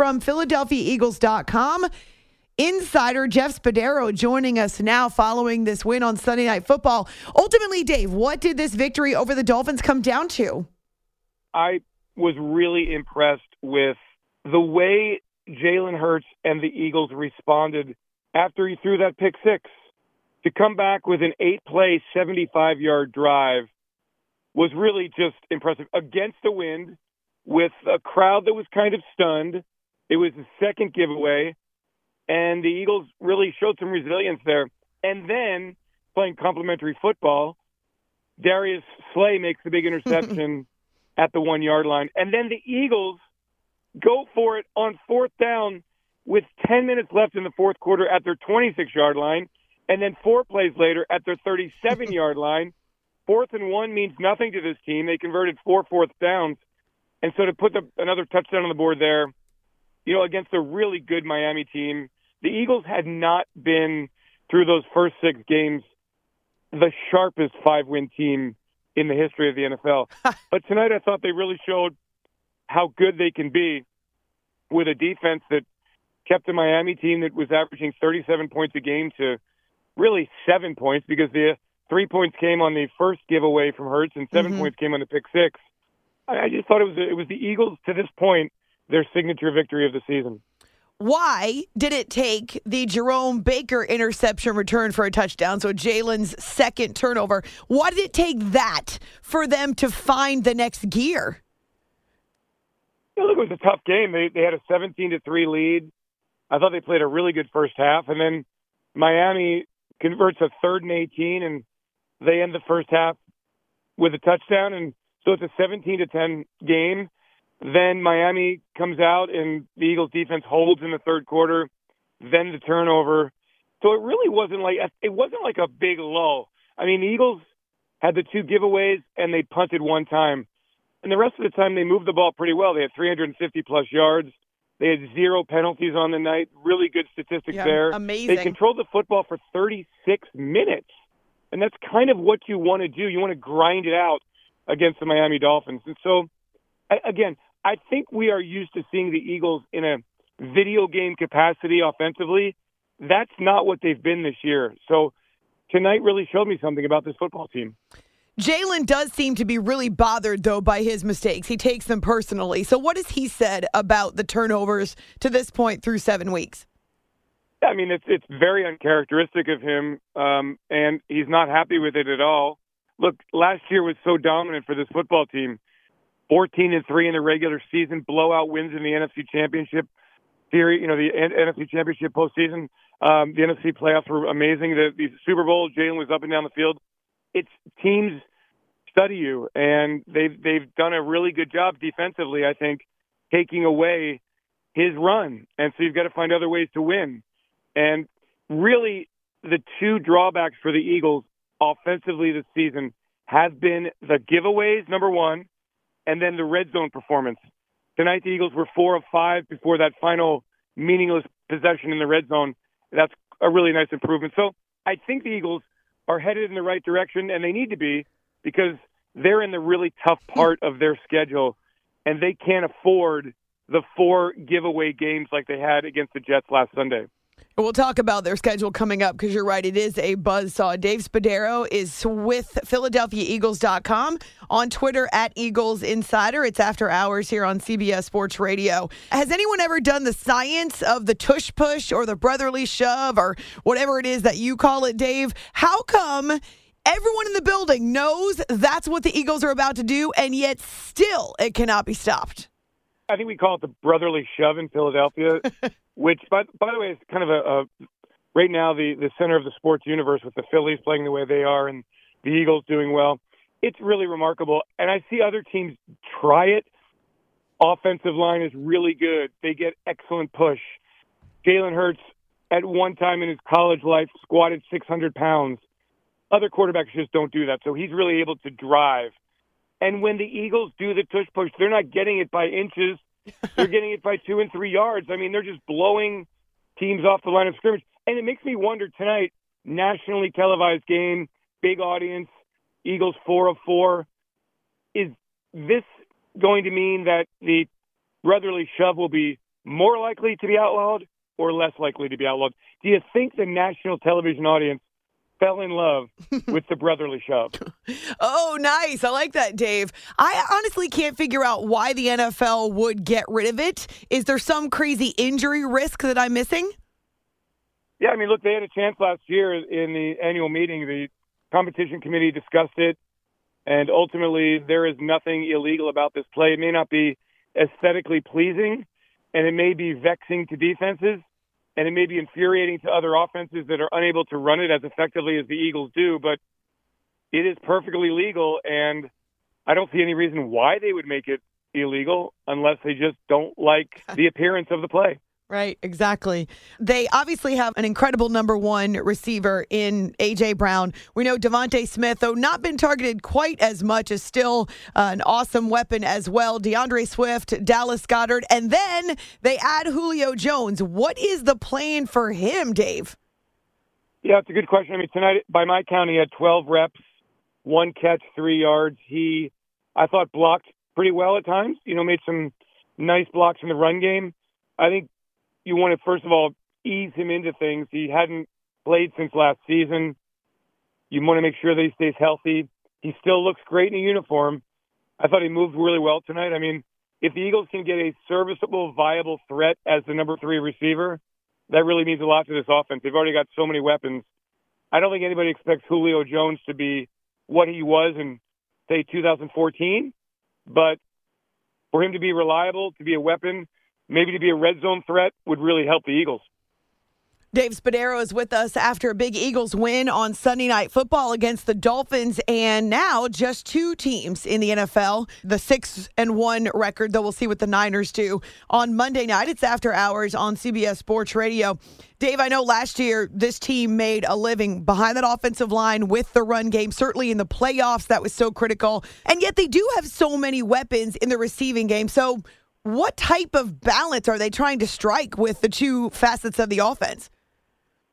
From PhiladelphiaEagles.com, insider Jeff Spadaro joining us now following this win on Sunday Night Football. Ultimately, Dave, what did this victory over the Dolphins come down to? I was really impressed with the way Jalen Hurts and the Eagles responded after he threw that pick six to come back with an eight play, 75 yard drive was really just impressive against the wind with a crowd that was kind of stunned. It was the second giveaway, and the Eagles really showed some resilience there. And then playing complementary football, Darius Slay makes the big interception at the one yard line. And then the Eagles go for it on fourth down with 10 minutes left in the fourth quarter at their 26 yard line and then four plays later, at their 37 yard line, fourth and one means nothing to this team. They converted four fourth downs. And so to put the, another touchdown on the board there, you know, against a really good Miami team, the Eagles had not been through those first six games the sharpest five win team in the history of the NFL. but tonight I thought they really showed how good they can be with a defense that kept a Miami team that was averaging 37 points a game to really seven points because the three points came on the first giveaway from Hurts and 7 mm-hmm. points came on the pick six. I, I just thought it was it was the Eagles to this point their signature victory of the season. Why did it take the Jerome Baker interception return for a touchdown? So Jalen's second turnover. Why did it take that for them to find the next gear? Yeah, look, it was a tough game. They they had a 17 to three lead. I thought they played a really good first half, and then Miami converts a third and 18, and they end the first half with a touchdown, and so it's a 17 to 10 game. Then Miami comes out, and the Eagles defense holds in the third quarter. Then the turnover. So it really wasn't like it wasn't like a big lull. I mean, the Eagles had the two giveaways, and they punted one time, and the rest of the time they moved the ball pretty well. They had 350 plus yards. They had zero penalties on the night. Really good statistics yeah, there. Amazing. They controlled the football for 36 minutes. And that's kind of what you want to do. You want to grind it out against the Miami Dolphins. And so, again, I think we are used to seeing the Eagles in a video game capacity offensively. That's not what they've been this year. So tonight really showed me something about this football team. Jalen does seem to be really bothered, though, by his mistakes. He takes them personally. So, what has he said about the turnovers to this point through seven weeks? I mean, it's it's very uncharacteristic of him, um, and he's not happy with it at all. Look, last year was so dominant for this football team. 14 and three in the regular season, blowout wins in the NFC Championship series. You know, the NFC Championship postseason. Um, the NFC playoffs were amazing. The, the Super Bowl, Jalen was up and down the field. It's teams study you, and they've they've done a really good job defensively. I think taking away his run, and so you've got to find other ways to win. And really, the two drawbacks for the Eagles offensively this season have been the giveaways, number one, and then the red zone performance. Tonight, the Eagles were four of five before that final meaningless possession in the red zone. That's a really nice improvement. So I think the Eagles are headed in the right direction, and they need to be because they're in the really tough part of their schedule, and they can't afford the four giveaway games like they had against the Jets last Sunday. We'll talk about their schedule coming up because you're right. It is a buzzsaw. Dave Spadaro is with PhiladelphiaEagles.com on Twitter at Eagles Insider. It's after hours here on CBS Sports Radio. Has anyone ever done the science of the tush push or the brotherly shove or whatever it is that you call it, Dave? How come everyone in the building knows that's what the Eagles are about to do and yet still it cannot be stopped? I think we call it the brotherly shove in Philadelphia, which, by, by the way, is kind of a, a right now the the center of the sports universe with the Phillies playing the way they are and the Eagles doing well. It's really remarkable, and I see other teams try it. Offensive line is really good; they get excellent push. Jalen Hurts, at one time in his college life, squatted 600 pounds. Other quarterbacks just don't do that, so he's really able to drive and when the Eagles do the tush push, they're not getting it by inches. They're getting it by two and three yards. I mean, they're just blowing teams off the line of scrimmage. And it makes me wonder tonight, nationally televised game, big audience, Eagles four of four. Is this going to mean that the brotherly shove will be more likely to be outlawed or less likely to be outlawed? Do you think the national television audience fell in love with the brotherly shove. oh, nice. I like that, Dave. I honestly can't figure out why the NFL would get rid of it. Is there some crazy injury risk that I'm missing? Yeah, I mean, look, they had a chance last year in the annual meeting. The competition committee discussed it, and ultimately, there is nothing illegal about this play. It may not be aesthetically pleasing, and it may be vexing to defenses, and it may be infuriating to other offenses that are unable to run it as effectively as the Eagles do, but it is perfectly legal, and I don't see any reason why they would make it illegal unless they just don't like the appearance of the play. Right, exactly. They obviously have an incredible number one receiver in A.J. Brown. We know DeVonta Smith, though not been targeted quite as much, is still uh, an awesome weapon as well. D'Andre Swift, Dallas Goedert, and then they add Julio Jones. What is the plan for him, Dave? Yeah, it's a good question. I mean, tonight, by my count, he had 12 reps, one catch, three yards. He, I thought, blocked pretty well at times. You know, made some nice blocks in the run game. I think you want to first of all ease him into things. He hadn't played since last season. You want to make sure that he stays healthy. He still looks great in a uniform. I thought he moved really well tonight. I mean, if the Eagles can get a serviceable, viable threat as the number three receiver, that really means a lot to this offense. They've already got so many weapons. I don't think anybody expects Julio Jones to be what he was in, say, 2014, but for him to be reliable, to be a weapon, maybe to be a red zone threat would really help the Eagles. Dave Spadaro is with us after a big Eagles win on Sunday Night Football against the Dolphins, and now just two teams in the NFL, the six and one record. Though we'll see what the Niners do on Monday night. It's after hours on CBS Sports Radio. Dave, I know last year this team made a living behind that offensive line with the run game. Certainly in the playoffs, that was so critical, and yet they do have so many weapons in the receiving game. So what type of balance are they trying to strike with the two facets of the offense?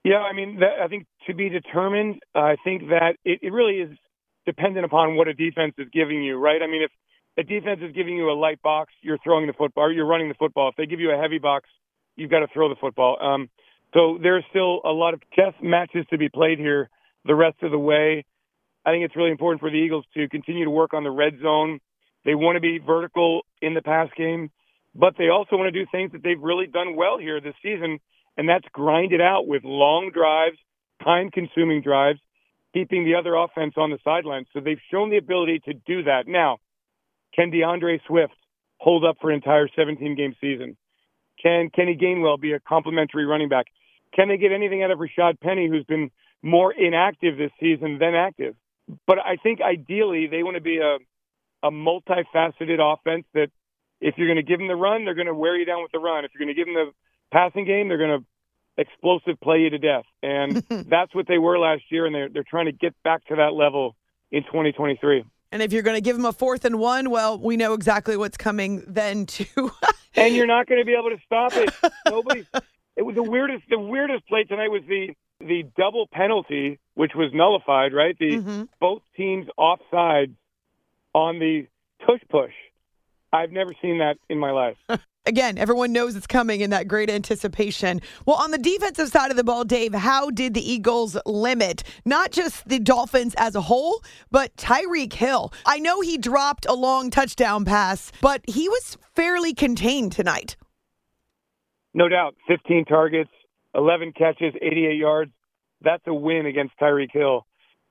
Yeah, I mean, that, I think to be determined. I think that it, it really is dependent upon what a defense is giving you, right? I mean, if a defense is giving you a light box, you're throwing the football, you're running the football. If they give you a heavy box, you've got to throw the football. Um, so there's still a lot of chess matches to be played here the rest of the way. I think it's really important for the Eagles to continue to work on the red zone. They want to be vertical in the pass game but they also want to do things that they've really done well here this season, and that's grind it out with long drives, time consuming drives, keeping the other offense on the sidelines. So they've shown the ability to do that. Now, can D'Andre Swift hold up for an entire 17 game season? Can Kenny Gainwell be a complementary running back? Can they get anything out of Rashaad Penny, who's been more inactive this season than active? But I think ideally they want to be a, a multifaceted offense that if you're going to give them the run, they're going to wear you down with the run. If you're going to give them the passing game, they're going to explosive play you to death. And that's what they were last year, and they're, they're trying to get back to that level in 2023. And if you're going to give them a fourth and one, well, we know exactly what's coming then too. and you're not going to be able to stop it. Nobody. It was the weirdest. The weirdest play tonight was the the double penalty, which was nullified. Right, the mm-hmm. both teams offside on the tush push I've never seen that in my life. Again, everyone knows it's coming in that great anticipation. Well, on the defensive side of the ball, Dave, how did the Eagles limit not just the Dolphins as a whole, but Tyreek Hill? I know he dropped a long touchdown pass, but he was fairly contained tonight. No doubt. 15 targets, 11 catches, 88 yards. That's a win against Tyreek Hill.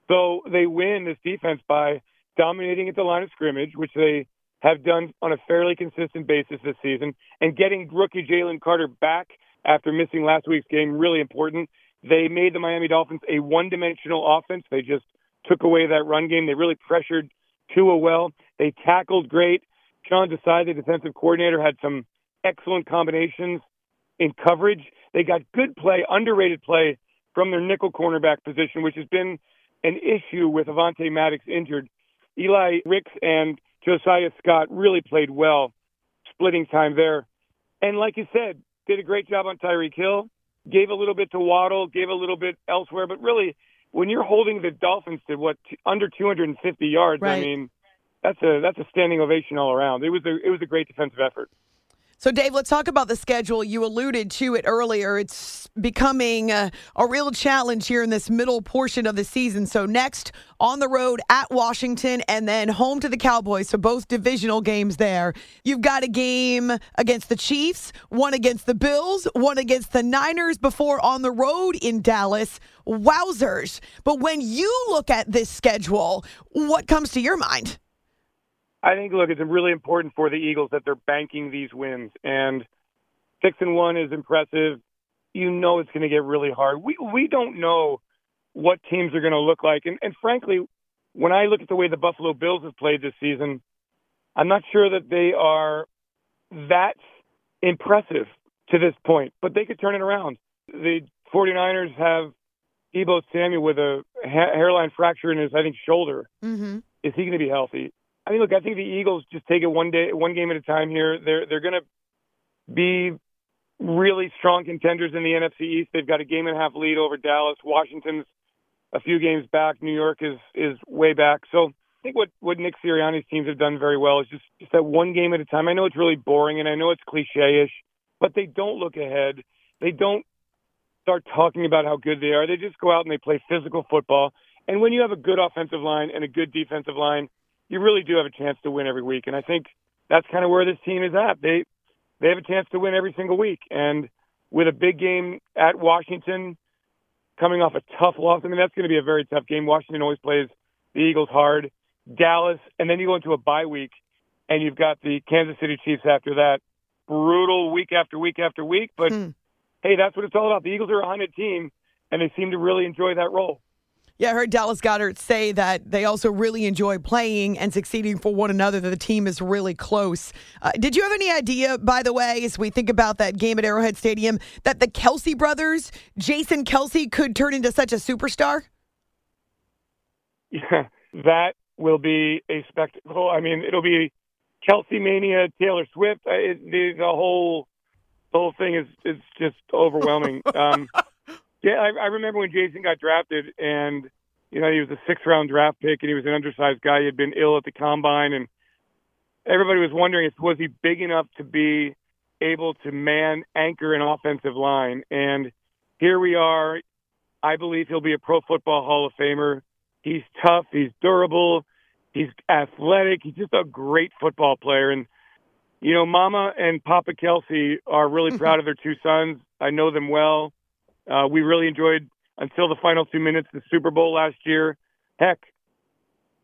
So they win this defense by dominating at the line of scrimmage, which they have done on a fairly consistent basis this season, and getting rookie Jalen Carter back after missing last week's game really important. They made the Miami Dolphins a one-dimensional offense. They just took away that run game. They really pressured Tua well. They tackled great. Sean Desai, the defensive coordinator, had some excellent combinations in coverage. They got good play, underrated play from their nickel cornerback position, which has been an issue with Avonte Maddox injured. Eli Ricks and Josiah Scott really played well, splitting time there. And like you said, did a great job on Tyreek Hill, gave a little bit to Waddle, gave a little bit elsewhere, but really, when you're holding the Dolphins to what under 250 yards, Right. I mean, that's a that's a standing ovation all around. It was a it was a great defensive effort. So, Dave, let's talk about the schedule. You alluded to it earlier. It's becoming a, a real challenge here in this middle portion of the season. So, next on the road at Washington and then home to the Cowboys. So, both divisional games there. You've got a game against the Chiefs, one against the Bills, one against the Niners before on the road in Dallas. Wowzers. But when you look at this schedule, what comes to your mind? I think look, it's really important for the Eagles that they're banking these wins, and six and one is impressive. You know it's going to get really hard. We we don't know what teams are going to look like, and, and frankly, when I look at the way the Buffalo Bills have played this season, I'm not sure that they are that impressive to this point, but they could turn it around. The 49ers have Deebo Samuel with a ha- hairline fracture in his, I think, shoulder. Mm-hmm. Is he going to be healthy? I mean, look, I think the Eagles just take it one day, one game at a time here. They're they're going to be really strong contenders in the NFC East. They've got a game and a half lead over Dallas. Washington's a few games back. New York is is way back. So I think what what Nick Sirianni's teams have done very well is just just that one game at a time. I know it's really boring and I know it's cliche-ish, but they don't look ahead. They don't start talking about how good they are. They just go out and they play physical football. And when you have a good offensive line and a good defensive line, you really do have a chance to win every week. And I think that's kind of where this team is at. They they have a chance to win every single week. And with a big game at Washington, coming off a tough loss, I mean that's going to be a very tough game. Washington always plays the Eagles hard. Dallas, and then you go into a bye week, and you've got the Kansas City Chiefs after that. Brutal week after week after week, but Hmm. hey, that's what it's all about. The Eagles are a hunted team, and they seem to really enjoy that role. Yeah, I heard Dallas Goedert say that they also really enjoy playing and succeeding for one another, that the team is really close. Uh, did you have any idea, by the way, as we think about that game at Arrowhead Stadium, that the Kelce brothers, Jason Kelce, could turn into such a superstar? Yeah, that will be a spectacle. I mean, it'll be Kelce mania, Taylor Swift. Uh, It, the, the whole the whole thing is is just overwhelming. um, yeah, I, I remember when Jason got drafted, and you know he was a sixth round draft pick, and he was an undersized guy. He had been ill at the combine, and everybody was wondering if was he big enough to be able to man anchor an offensive line. And here we are. I believe he'll be a Pro Football Hall of Famer. He's tough. He's durable. He's athletic. He's just a great football player. And, you know, Mama and Papa Kelce are really proud of their two sons. I know them well. Uh, we really enjoyed, until the final two minutes, the Super Bowl last year. Heck,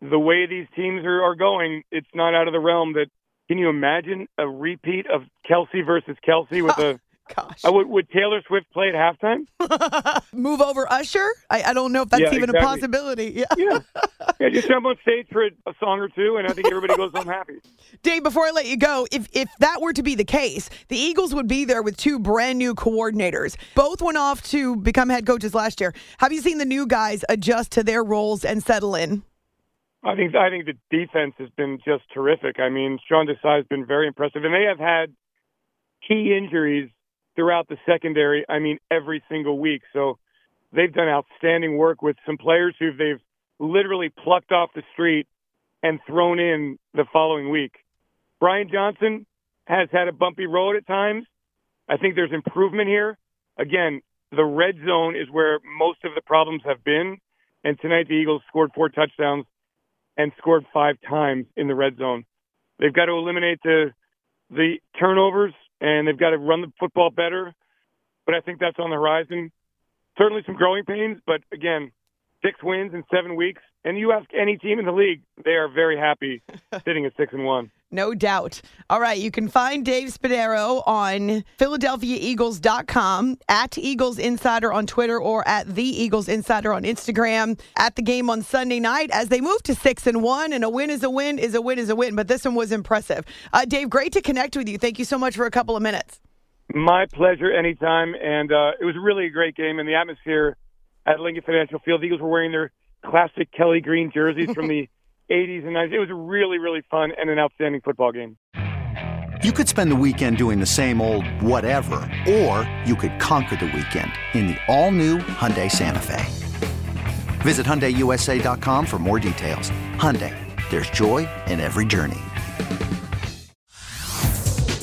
the way these teams are, are going, it's not out of the realm that. Can you imagine a repeat of Kelce versus Kelce with a. Gosh. Uh, would, would Taylor Swift play at halftime? Move over Usher? I, I don't know if that's Yeah, even a possibility. Yeah. Yeah. yeah, just jump on stage for a, a song or two, and I think everybody goes home happy. Dave, before I let you go, if if that were to be the case, the Eagles would be there with two brand new coordinators. Both went off to become head coaches last year. Have you seen the new guys adjust to their roles and settle in? I think I think the defense has been just terrific. I mean, Sean Desai has been very impressive, and they have had key injuries throughout the secondary. I mean, every single week. So they've done outstanding work with some players who they've literally plucked off the street and thrown in the following week. Brian Johnson has had a bumpy road at times. I think there's improvement here. Again, the red zone is where most of the problems have been. And tonight the Eagles scored four touchdowns and scored five times in the red zone. They've got to eliminate the the turnovers and they've got to run the football better. But I think that's on the horizon. Certainly some growing pains, but again, six wins in seven weeks. And you ask any team in the league, they are very happy sitting at six and one. No doubt. All right. You can find Dave Spadaro on PhiladelphiaEagles.com, at Eagles Insider on Twitter, or at The Eagles Insider on Instagram. At the game on Sunday night, as they move to six and one, and a win is a win is a win is a win. But this one was impressive. Uh, Dave, great to connect with you. Thank you so much for a couple of minutes. My pleasure anytime. And uh, it was really a great game, and the atmosphere at Lincoln Financial Field. The Eagles were wearing their classic Kelly Green jerseys from the 80s and 90s. It was really, really fun and an outstanding football game. You could spend the weekend doing the same old whatever, or you could conquer the weekend in the all-new Hyundai Santa Fe. Visit HyundaiUSA.com for more details. Hyundai, there's joy in every journey.